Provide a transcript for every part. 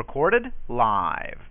Recorded live.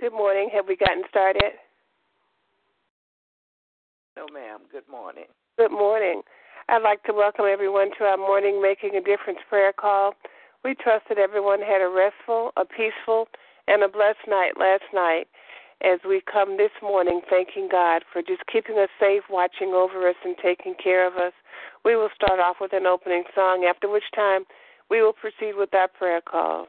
Good morning. Have we gotten started? No, ma'am. Good morning. Good morning. I'd like to welcome everyone to our morning Making a Difference prayer call. We trust that everyone had a restful, a peaceful, and a blessed night last night as we come this morning thanking God for just keeping us safe, watching over us, and taking care of us. We will start off with an opening song, after which time we will proceed with our prayer call.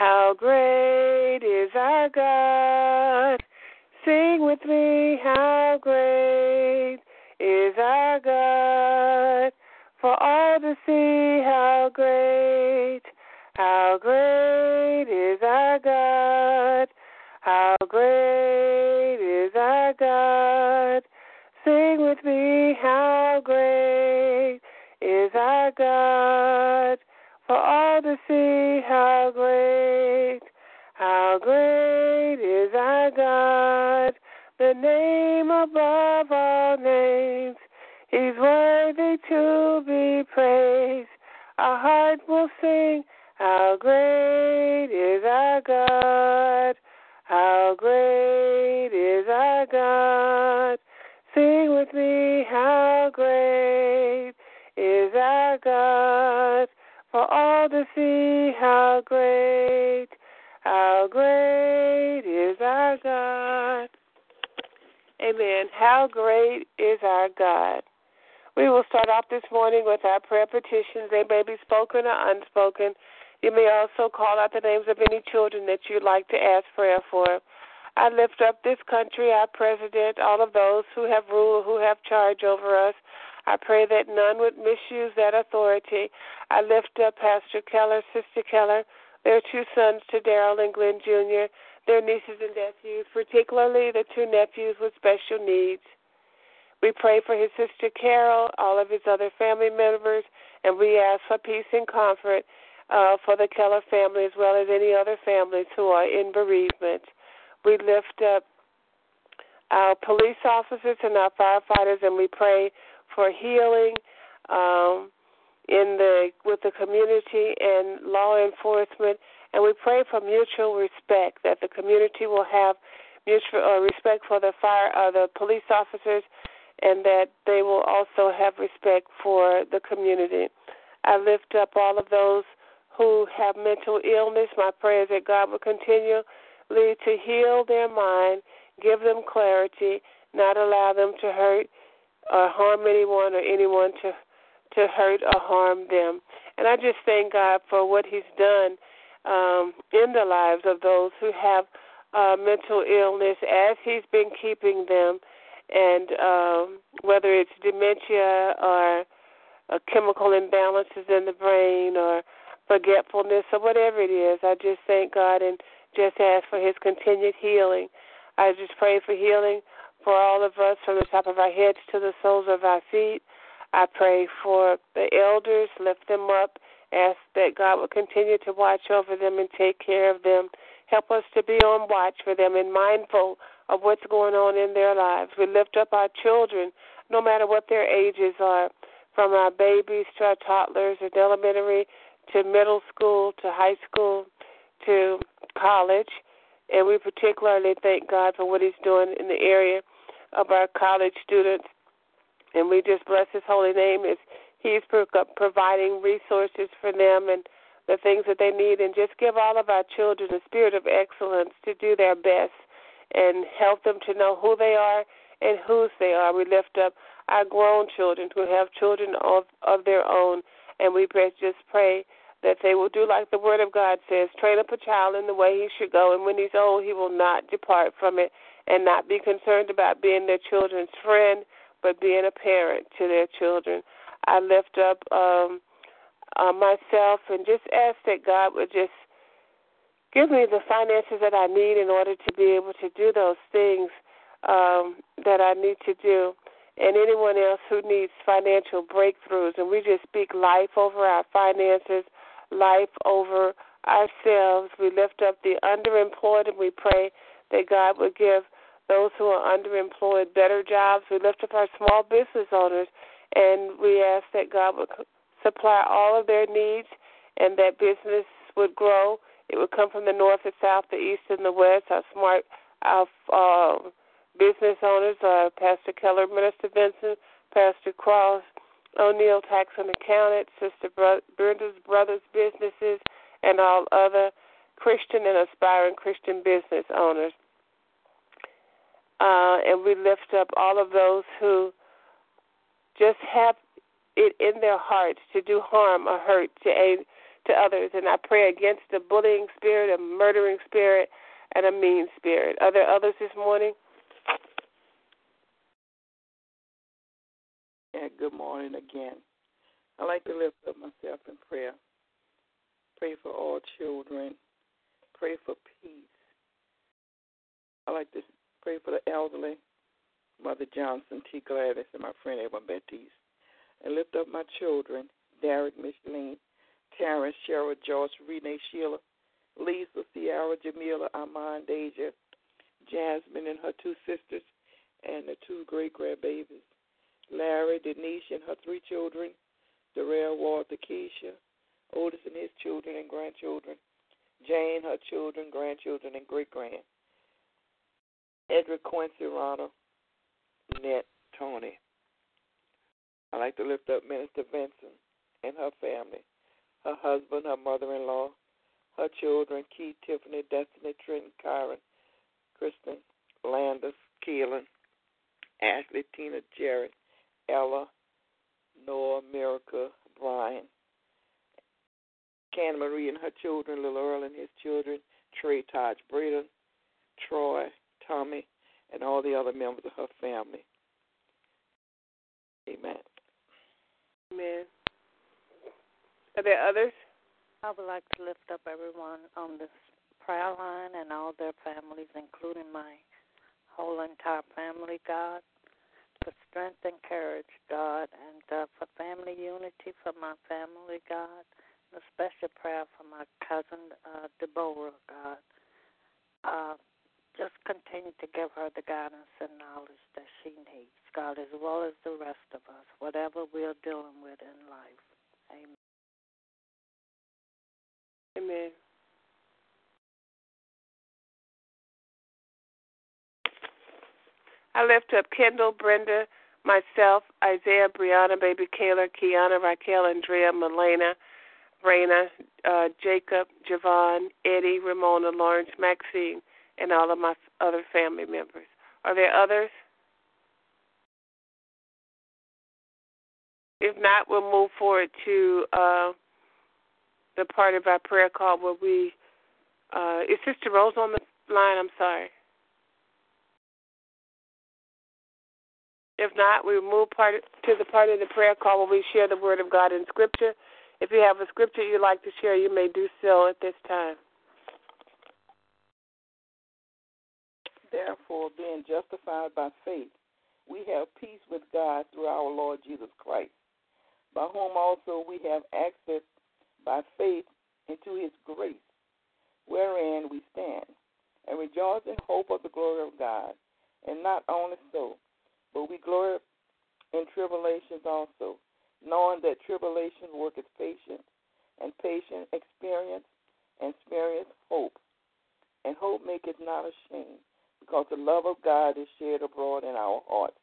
How great is our God! Sing with me, how great is our God! For all to see how great, how great is our God! How great is our God! Sing with me, how great is our God! All to see how great, how great is our God! The name above all names, He's worthy to be praised. Our heart will sing, how great is our God! How great is our God? Sing with me, how great is our God? All to see, how great, how great is our God? Amen. How great is our God? We will start off this morning with our prayer petitions. They may be spoken or unspoken. You may also call out the names of any children that you'd like to ask prayer for. I lift up this country, our president, all of those who have rule, who have charge over us. I pray that none would misuse that authority. I lift up Pastor Keller, Sister Keller, their two sons, to Daryl and Glenn Jr., their nieces and nephews, particularly the two nephews with special needs. We pray for his sister Carol, all of his other family members, and we ask for peace and comfort uh, for the Keller family as well as any other families who are in bereavement. We lift up our police officers and our firefighters, and we pray for healing um, in the with the community and law enforcement, and we pray for mutual respect that the community will have mutual uh, respect for the fire uh, the police officers, and that they will also have respect for the community. I lift up all of those who have mental illness. My prayer is that God will continually to heal their mind, give them clarity, not allow them to hurt or harm anyone or anyone to to hurt or harm them. And I just thank God for what He's done um, in the lives of those who have uh, mental illness as He's been keeping them, and um, whether it's dementia or uh, chemical imbalances in the brain or forgetfulness or whatever it is. I just thank God and just ask for His continued healing. I just pray for healing for all of us from the top of our heads to the soles of our feet. I pray for the elders, lift them up, ask that God will continue to watch over them and take care of them. Help us to be on watch for them and mindful of what's going on in their lives. We lift up our children, no matter what their ages are, from our babies to our toddlers and elementary to middle school to high school to college. And we particularly thank God for what He's doing in the area of our college students. And we just bless His holy name as He's uh, providing resources for them and the things that they need. And just give all of our children a spirit of excellence to do their best and help them to know who they are and whose they are. We lift up our grown children who have children of, of their own. And we just pray that they will do like the Word of God says train up a child in the way he should go, and when he's old, he will not depart from it, and not be concerned about being their children's friend, but being a parent to their children. I lift up um, uh, myself and just ask that God would just give me the finances that I need in order to be able to do those things um, that I need to do. And anyone else who needs financial breakthroughs, and we just speak life over our finances, life over ourselves. We lift up the underemployed and we pray that God would give those who are underemployed better jobs. We lift up our small business owners and we ask that God would supply all of their needs and that business would grow. It would come from the north, the south, the east, and the west. Our smart, our uh, business owners are Pastor Keller, Minister Vincent, Pastor Cross, O'Neill Tax and Accountant, Sister Brenda's Brothers Businesses, and all other Christian and aspiring Christian business owners. Uh, and we lift up all of those who just have it in their hearts to do harm or hurt to aid to others. And I pray against the bullying spirit, a murdering spirit, and a mean spirit. Are there others this morning? Yeah, good morning again. I like to lift up myself in prayer. Pray for all children. Pray for peace. I like to pray for the elderly, Mother Johnson, T. Gladys, and my friend Evan Baptiste. And lift up my children, Derek, Micheline, Terrence, Cheryl, Joyce, Renee, Sheila, Lisa, Sierra, Jamila, Armand, Deja, Jasmine and her two sisters, and the two great grandbabies. Larry, Denise, and her three children, Darrell, Walter, Keisha, Otis and his children and grandchildren, Jane, her children, grandchildren, and great grand. Edric Quincy, Ronald, Ned, Tony. I like to lift up Minister Vincent and her family, her husband, her mother in law, her children, Keith, Tiffany, Destiny, Trenton, Kyron, Kristen, Landis, Keelan, Ashley, Tina, Jared, Ella, Noah, Miracle, Brian, Can Marie and her children, Little Earl and his children, Trey, Taj, Braden, Troy, Tommy, and all the other members of her family. Amen. Amen. Are there others? I would like to lift up everyone on this prayer line and all their families, including my whole entire family, God, for strength and courage, God, and uh, for family unity for my family, God. And a special prayer for my cousin, uh, Deborah, God. Uh, just continue to give her the guidance and knowledge that she needs, God, as well as the rest of us, whatever we're dealing with in life. Amen. Amen. I lift up Kendall, Brenda, myself, Isaiah, Brianna, baby Kayla, Kiana, Raquel, Andrea, Melena, Raina, uh, Jacob, Javon, Eddie, Ramona, Lawrence, Maxine, and all of my other family members. Are there others? If not, we'll move forward to uh, the part of our prayer call where we. Uh, is Sister Rose on the line? I'm sorry. If not, we move part to the part of the prayer call where we share the Word of God in Scripture. If you have a scripture you'd like to share, you may do so at this time. Therefore, being justified by faith, we have peace with God through our Lord Jesus Christ, by whom also we have access by faith into his grace, wherein we stand, and rejoice in hope of the glory of God. And not only so, but we glory in tribulations also, knowing that tribulation worketh patience, and patience experience, and experience hope. And hope maketh not ashamed, because the love of God is shed abroad in our hearts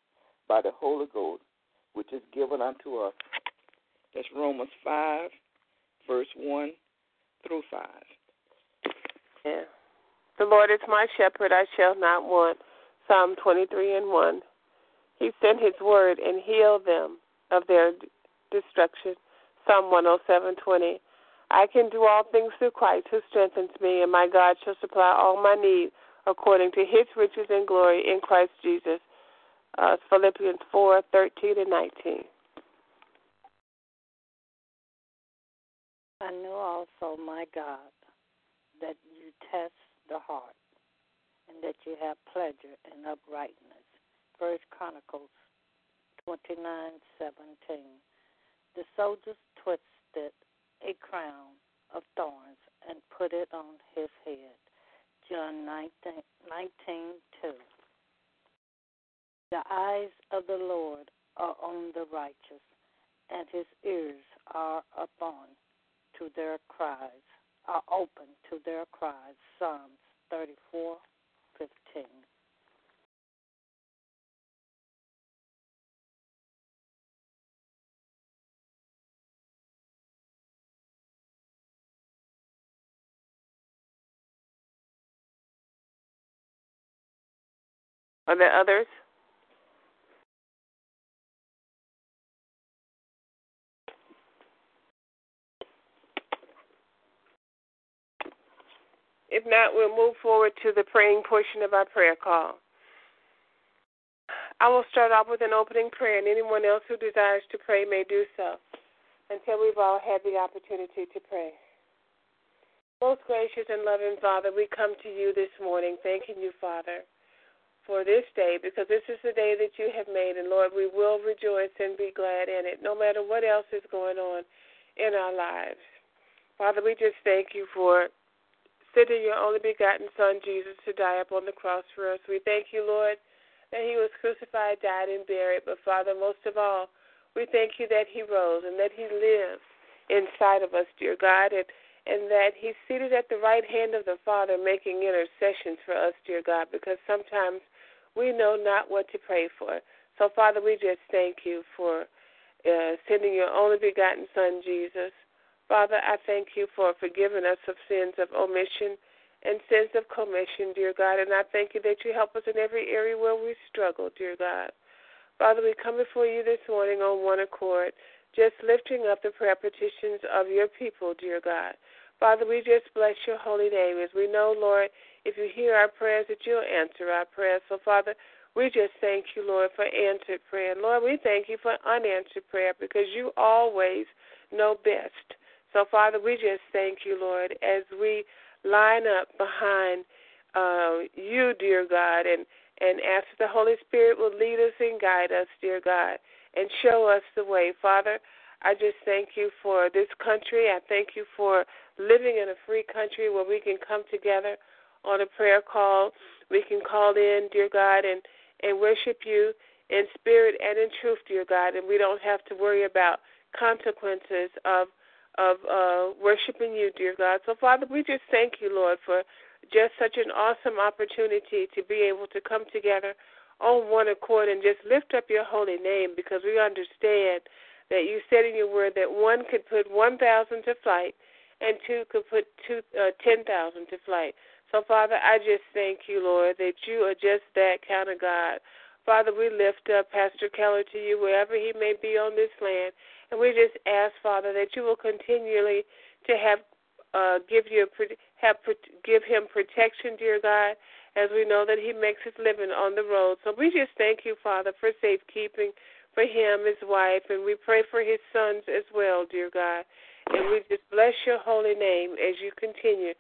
by the Holy Ghost, which is given unto us. That's Romans 5, verse 1 through 5. Yeah. The Lord is my shepherd, I shall not want. Psalm 23 and 1. He sent his word and healed them of their destruction. Psalm 107:20. I can do all things through Christ who strengthens me, and my God shall supply all my need according to his riches and glory in Christ Jesus. Uh, Philippians 4:13 and 19. I know also, my God, that you test the heart and that you have pleasure in uprightness. First Chronicles twenty nine seventeen. The soldiers twisted a crown of thorns and put it on his head. John 19, 19 2. The eyes of the Lord are on the righteous, and his ears are upon to their cries, are open to their cries. Psalms 34 15. Are there others? If not, we'll move forward to the praying portion of our prayer call. I will start off with an opening prayer, and anyone else who desires to pray may do so until we've all had the opportunity to pray. Most gracious and loving Father, we come to you this morning thanking you, Father, for this day because this is the day that you have made. And Lord, we will rejoice and be glad in it, no matter what else is going on in our lives. Father, we just thank you for sending your only begotten Son, Jesus, to die upon the cross for us. We thank you, Lord, that he was crucified, died, and buried. But Father, most of all, we thank you that he rose and that he lives inside of us, dear God, and, and that he's seated at the right hand of the Father making intercessions for us, dear God, because sometimes we know not what to pray for. So, Father, we just thank you for uh, sending your only begotten Son, Jesus. Father, I thank you for forgiving us of sins of omission and sins of commission, dear God. And I thank you that you help us in every area where we struggle, dear God. Father, we come before you this morning on one accord, just lifting up the prayer petitions of your people, dear God. Father, we just bless your holy name as we know, Lord, if you hear our prayers, that you'll answer our prayers. So, Father, we just thank you, Lord, for answered prayer. And Lord, we thank you for unanswered prayer because you always know best. So, Father, we just thank you, Lord, as we line up behind uh, you, dear God, and and ask the Holy Spirit will lead us and guide us, dear God, and show us the way. Father, I just thank you for this country. I thank you for living in a free country where we can come together on a prayer call. We can call in, dear God, and, and worship you in spirit and in truth, dear God, and we don't have to worry about consequences of of uh, worshiping you, dear God. So, Father, we just thank you, Lord, for just such an awesome opportunity to be able to come together on one accord and just lift up your holy name because we understand that you said in your word that one could put 1,000 to flight and two could put two, uh, 10,000 to flight. So, Father, I just thank you, Lord, that you are just that kind of God. Father, we lift up Pastor Keller to you wherever he may be on this land. And we just ask, Father, that you will continually to have uh, give you have give him protection, dear God, as we know that he makes his living on the road. So we just thank you, Father, for safekeeping for him, his wife, and we pray for his sons as well, dear God. And we just bless your holy name as you continue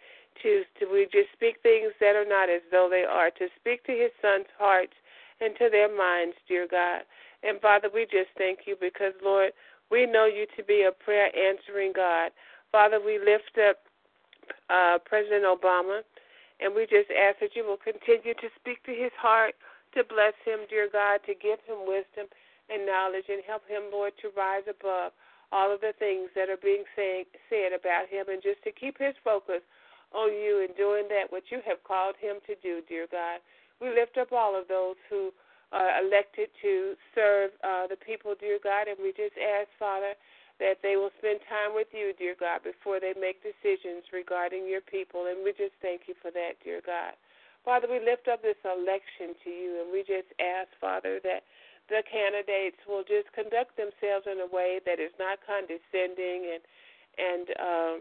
to, to we just speak things that are not as though they are, to speak to his sons' hearts and to their minds, dear God. And Father, we just thank you because, Lord, we know you to be a prayer answering God. Father, we lift up uh, President Obama, and we just ask that you will continue to speak to his heart, to bless him, dear God, to give him wisdom and knowledge, and help him, Lord, to rise above all of the things that are being said about him, and just to keep his focus on you and doing that what you have called him to do, dear God. We lift up all of those who are elected to serve uh, the people, dear God, and we just ask, Father, that they will spend time with you, dear God, before they make decisions regarding your people. And we just thank you for that, dear God. Father, we lift up this election to you, and we just ask, Father, that the candidates will just conduct themselves in a way that is not condescending and and um,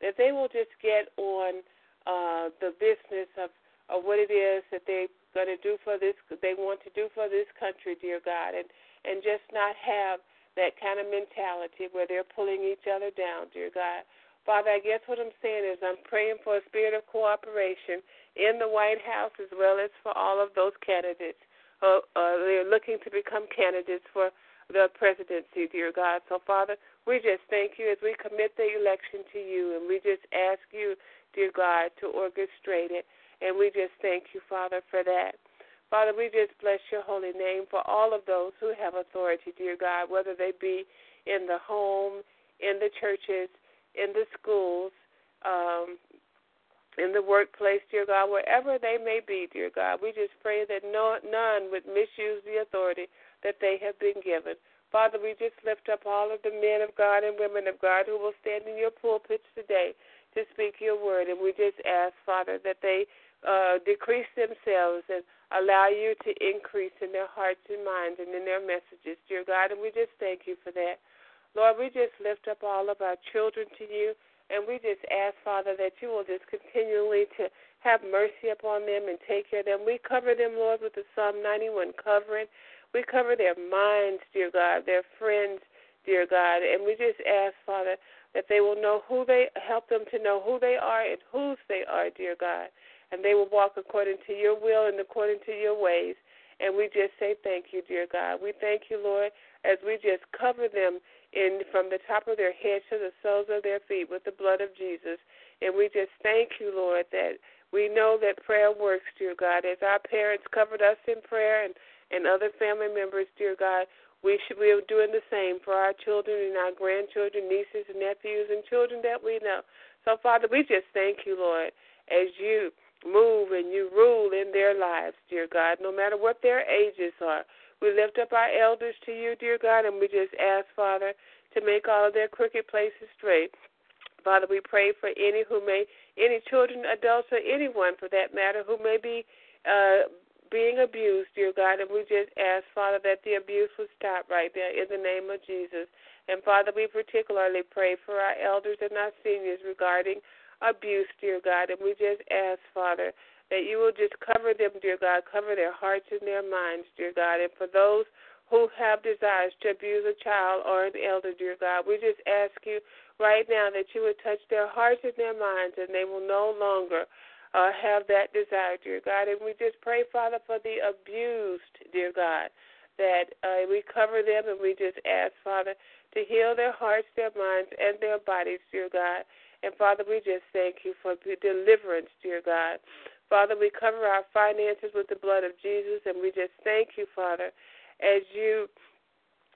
that they will just get on uh, the business of, of what it is that they're going to do for this they want to do for this country, dear God, and and just not have that kind of mentality where they're pulling each other down, dear God. Father, I guess what I'm saying is I'm praying for a spirit of cooperation in the White House as well as for all of those candidates. Uh, uh, they're looking to become candidates for the presidency, dear God. So, Father, we just thank you as we commit the election to you, and we just ask you, dear God, to orchestrate it. And we just thank you, Father, for that. Father, we just bless your holy name for all of those who have authority, dear God, whether they be in the home, in the churches, in the schools, um, in the workplace, dear God, wherever they may be, dear God. We just pray that no, none would misuse the authority that they have been given. Father, we just lift up all of the men of God and women of God who will stand in your pulpits today to speak your word. And we just ask, Father, that they uh, decrease themselves and allow you to increase in their hearts and minds and in their messages, dear God. And we just thank you for that. Lord, we just lift up all of our children to you, and we just ask, Father, that you will just continually to have mercy upon them and take care of them. We cover them, Lord, with the Psalm 91 covering. We cover their minds, dear God, their friends, dear God, and we just ask, Father, that they will know who they help them to know who they are and whose they are, dear God. And they will walk according to your will and according to your ways. And we just say thank you, dear God. We thank you, Lord, as we just cover them in from the top of their heads to the soles of their feet with the blood of Jesus. And we just thank you, Lord, that we know that prayer works, dear God. As our parents covered us in prayer and, and other family members, dear God, we should be doing the same for our children and our grandchildren, nieces and nephews, and children that we know. So, Father, we just thank you, Lord, as you move and you rule in their lives, dear God, no matter what their ages are. We lift up our elders to you, dear God, and we just ask, Father, to make all of their crooked places straight. Father, we pray for any who may, any children, adults, or anyone for that matter, who may be uh, being abused, dear God, and we just ask, Father, that the abuse will stop right there in the name of Jesus. And Father, we particularly pray for our elders and our seniors regarding abuse, dear God, and we just ask, Father, that you will just cover them, dear God, cover their hearts and their minds, dear God, and for those who have desires to abuse a child or an elder, dear God, we just ask you right now that you would touch their hearts and their minds, and they will no longer uh, have that desire, dear God. And we just pray, Father, for the abused, dear God, that uh, we cover them and we just ask, Father, to heal their hearts, their minds, and their bodies, dear God. And Father, we just thank you for deliverance, dear God. Father, we cover our finances with the blood of Jesus, and we just thank you, Father, as you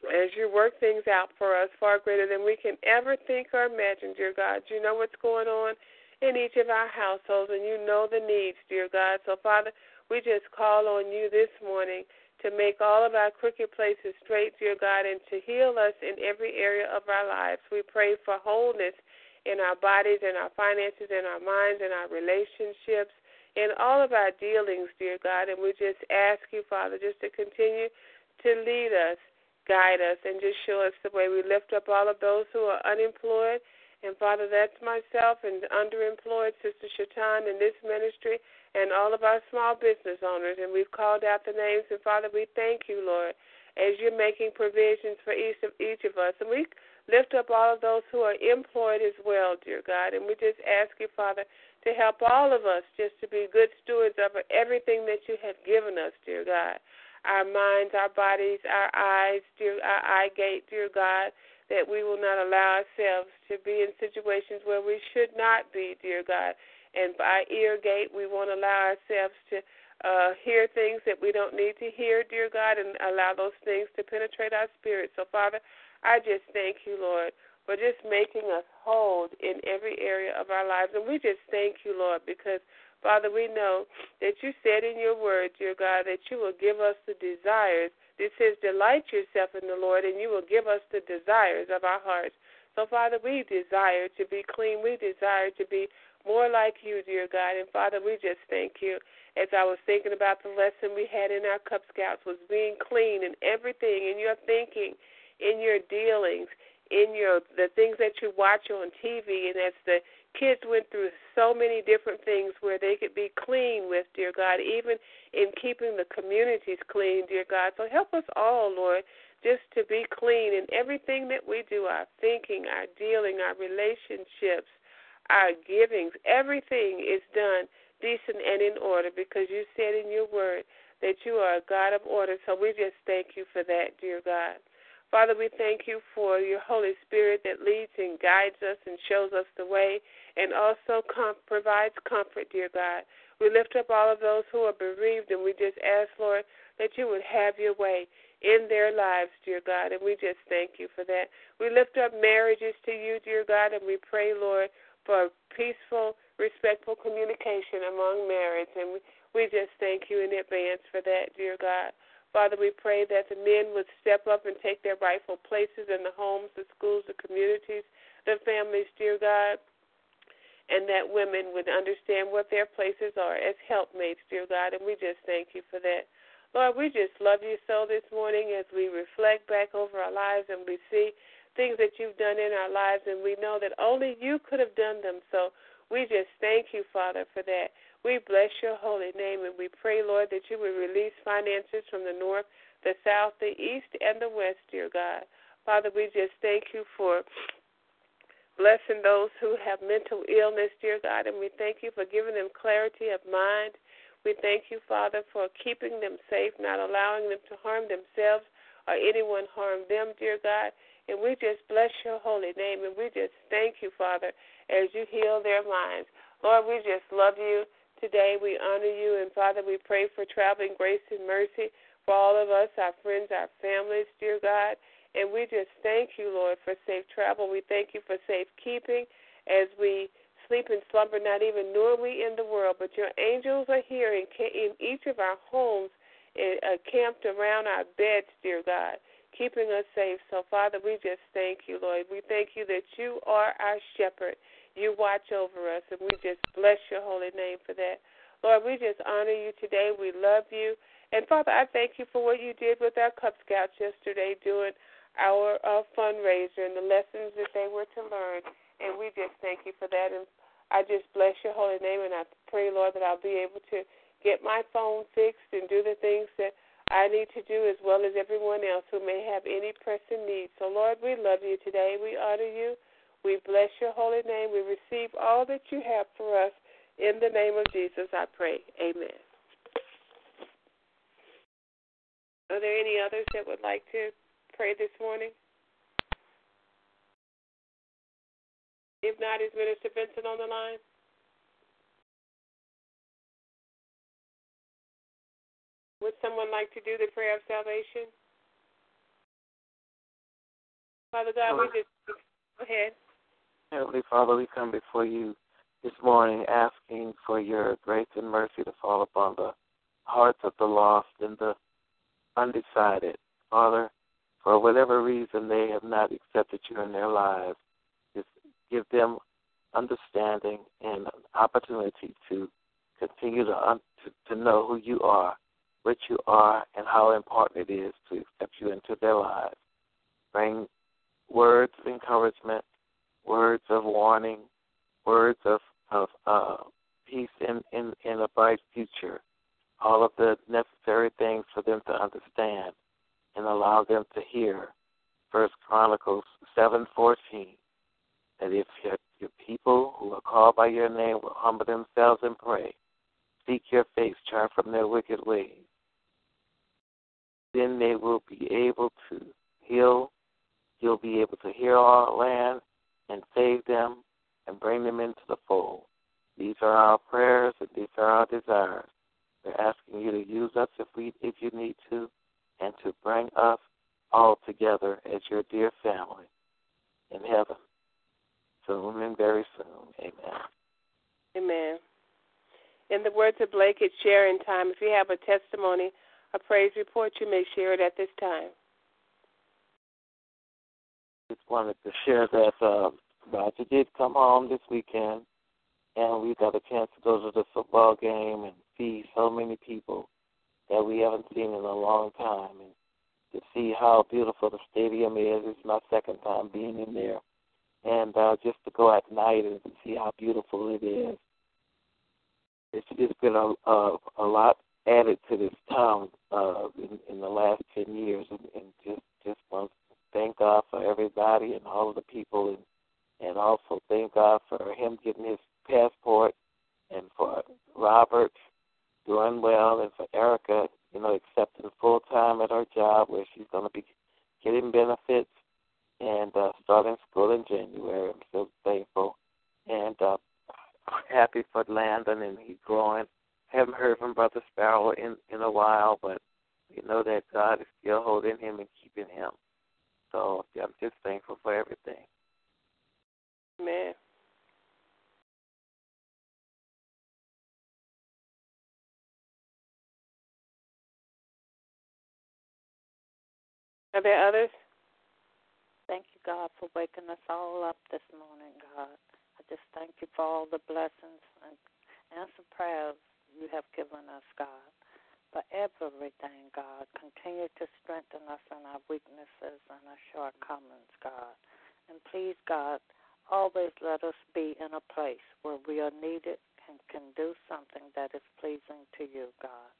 as you work things out for us far greater than we can ever think or imagine, dear God. You know what's going on in each of our households, and you know the needs, dear God. So, Father, we just call on you this morning to make all of our crooked places straight, dear God, and to heal us in every area of our lives. We pray for wholeness in our bodies, in our finances, in our minds, in our relationships, in all of our dealings, dear God. And we just ask you, Father, just to continue to lead us, guide us, and just show us the way. We lift up all of those who are unemployed and Father, that's myself and underemployed Sister Shatan in this ministry and all of our small business owners. And we've called out the names. And Father, we thank you, Lord, as you're making provisions for each of each of us. And we lift up all of those who are employed as well, dear God. And we just ask you, Father, to help all of us just to be good stewards of everything that you have given us, dear God. Our minds, our bodies, our eyes, dear our eye gate, dear God that we will not allow ourselves to be in situations where we should not be, dear God. And by ear gate, we won't allow ourselves to uh, hear things that we don't need to hear, dear God, and allow those things to penetrate our spirit. So, Father, I just thank you, Lord, for just making us whole in every area of our lives. And we just thank you, Lord, because, Father, we know that you said in your word, dear God, that you will give us the desires it says, Delight yourself in the Lord, and you will give us the desires of our hearts. So, Father, we desire to be clean. We desire to be more like you, dear God. And, Father, we just thank you. As I was thinking about the lesson we had in our Cub Scouts, was being clean in everything, in your thinking, in your dealings, in your the things that you watch on TV, and as the kids went through so many different things where they could be clean with, dear God, even in keeping the communities clean, dear God. So help us all, Lord, just to be clean in everything that we do our thinking, our dealing, our relationships, our givings. Everything is done decent and in order because you said in your word that you are a God of order. So we just thank you for that, dear God. Father, we thank you for your Holy Spirit that leads and guides us and shows us the way and also com- provides comfort, dear God. We lift up all of those who are bereaved and we just ask, Lord, that you would have your way in their lives, dear God, and we just thank you for that. We lift up marriages to you, dear God, and we pray, Lord, for peaceful, respectful communication among marriage, and we, we just thank you in advance for that, dear God. Father, we pray that the men would step up and take their rightful places in the homes, the schools, the communities, the families, dear God. and that women would understand what their places are as helpmates, dear God, and we just thank you for that. Lord, we just love you so this morning as we reflect back over our lives and we see things that you've done in our lives, and we know that only you could have done them. So we just thank you, Father, for that. We bless your holy name, and we pray, Lord, that you would release finances from the north, the south, the east, and the west, dear God. Father, we just thank you for blessing those who have mental illness, dear God, and we thank you for giving them clarity of mind we thank you, Father, for keeping them safe, not allowing them to harm themselves or anyone harm them, dear God. And we just bless your holy name and we just thank you, Father, as you heal their minds. Lord, we just love you today. We honor you. And Father, we pray for traveling grace and mercy for all of us, our friends, our families, dear God. And we just thank you, Lord, for safe travel. We thank you for safe keeping as we sleep and slumber, not even nor we in the world, but your angels are here in, each of our homes, in, uh, camped around our beds, dear God, keeping us safe. So, Father, we just thank you, Lord. We thank you that you are our shepherd. You watch over us, and we just bless your holy name for that. Lord, we just honor you today. We love you. And Father, I thank you for what you did with our Cub Scouts yesterday doing our uh, fundraiser and the lessons that they were to learn. And we just thank you for that. And I just bless your holy name, and I pray, Lord, that I'll be able to get my phone fixed and do the things that I need to do, as well as everyone else who may have any pressing needs. So, Lord, we love you today. We honor you. We bless your holy name. We receive all that you have for us. In the name of Jesus, I pray. Amen. Are there any others that would like to pray this morning? If not, is Minister Vincent on the line? Would someone like to do the prayer of salvation? Father God, we just go ahead. Heavenly Father, we come before you this morning asking for your grace and mercy to fall upon the hearts of the lost and the undecided. Father, for whatever reason they have not accepted you in their lives, just give them understanding and opportunity to continue to, to to know who you are, what you are, and how important it is to accept you into their lives. Bring words of encouragement, words of warning, words of of uh, peace in, in in a bright future. All of the necessary things for them to understand, and allow them to hear. First Chronicles seven fourteen that if your, your people who are called by your name will humble themselves and pray, seek your face, turn from their wicked ways, then they will be able to heal. You'll be able to heal our land and save them and bring them into the fold. These are our prayers and these are our desires. We're asking you to use us if we if you need to, and to bring us all together as your dear family in heaven soon and very soon. Amen. Amen. In the words of Blake, it's sharing time. If you have a testimony, a praise report, you may share it at this time. Just wanted to share that uh, Roger did come home this weekend, and we got a chance to go to the football game and see so many people that we haven't seen in a long time, and to see how beautiful the stadium is. It's my second time being in there and uh, just to go at night and see how beautiful it is. It's just been a a, a lot added to this town uh, in, in the last ten years, and, and just just want to thank God for everybody and all of the people, and and also thank God for him getting his passport, and for Robert doing well, and for Erica, you know, accepting full time at her job where she's going to be getting benefits and uh, starting school in January. I'm so thankful and uh, happy for Landon and he's growing. Haven't heard from Brother Sparrow in in a while, but we know that God is still holding him and keeping him. So I'm just thankful for everything. Amen. Are there others? Thank you, God, for waking us all up this morning, God. I just thank you for all the blessings and answer prayers you have given us, God. For everything, God. Continue to strengthen us in our weaknesses and our shortcomings, God. And please, God, always let us be in a place where we are needed and can do something that is pleasing to you, God.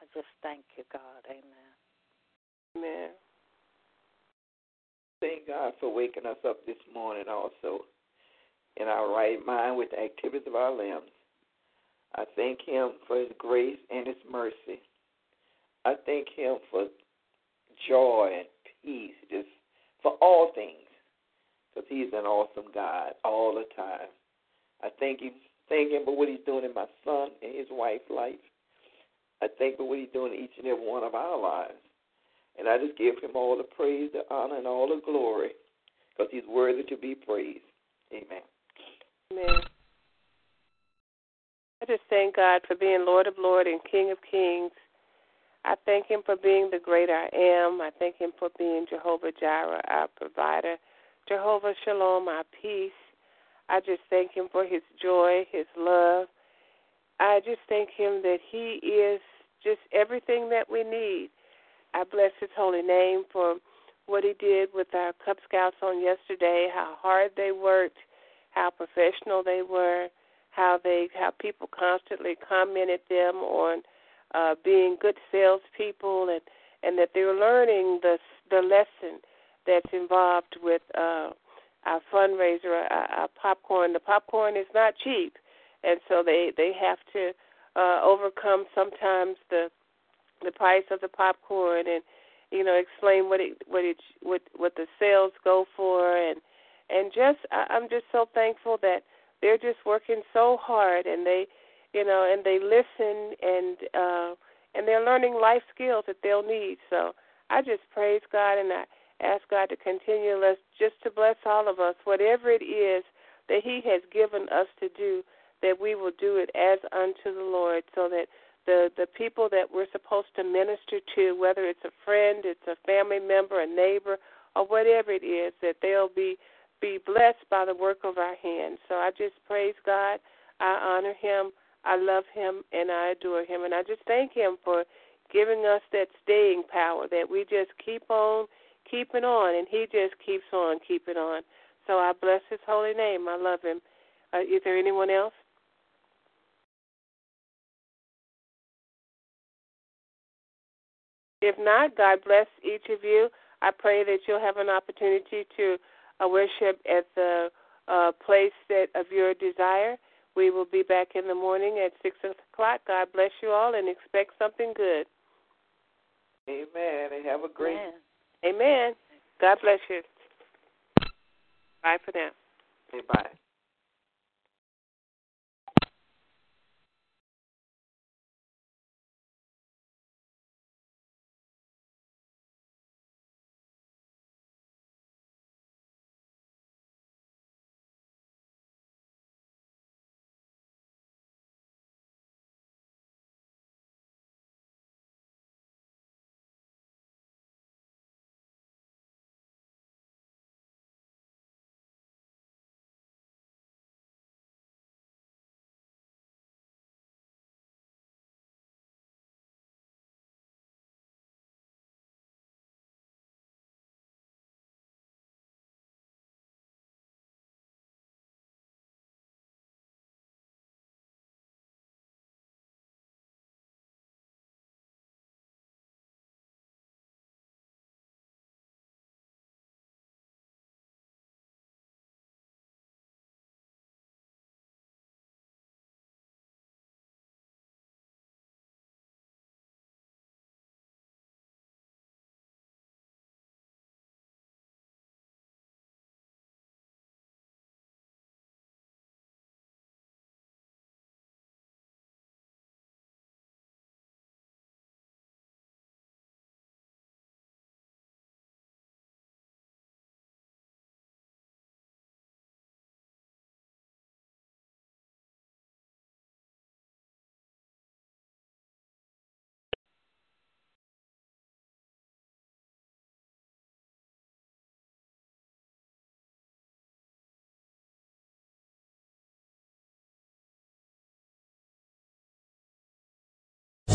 I just thank you, God. Amen. Amen. Thank God for waking us up this morning also in our right mind with the activities of our limbs. I thank Him for His grace and His mercy. I thank Him for joy and peace, just for all things, because He's an awesome God all the time. I thank Him, thank Him for what He's doing in my son and his wife's life. I thank for what He's doing in each and every one of our lives. And I just give him all the praise, the honor, and all the glory because he's worthy to be praised. Amen. Amen. I just thank God for being Lord of Lords and King of Kings. I thank Him for being the great I am. I thank Him for being Jehovah Jireh, our provider, Jehovah Shalom, our peace. I just thank Him for His joy, His love. I just thank Him that He is just everything that we need. I bless his holy name for what he did with our Cub Scouts on yesterday, how hard they worked, how professional they were, how they how people constantly commented them on uh, being good salespeople and and that they're learning the the lesson that's involved with uh, our fundraiser, our, our popcorn. The popcorn is not cheap, and so they they have to uh, overcome sometimes the the price of the popcorn and you know explain what it what it what what the sales go for and and just I, I'm just so thankful that they're just working so hard and they you know and they listen and uh and they're learning life skills that they'll need. So I just praise God and I ask God to continue us just to bless all of us whatever it is that he has given us to do that we will do it as unto the Lord so that the the people that we're supposed to minister to, whether it's a friend, it's a family member, a neighbor, or whatever it is, that they'll be be blessed by the work of our hands. So I just praise God. I honor Him. I love Him, and I adore Him, and I just thank Him for giving us that staying power that we just keep on keeping on, and He just keeps on keeping on. So I bless His holy name. I love Him. Uh, is there anyone else? If not, God bless each of you. I pray that you'll have an opportunity to uh, worship at the uh, place that of your desire. We will be back in the morning at six o'clock. God bless you all, and expect something good. Amen. And have a great. Amen. Amen. God bless you. Bye for now. Say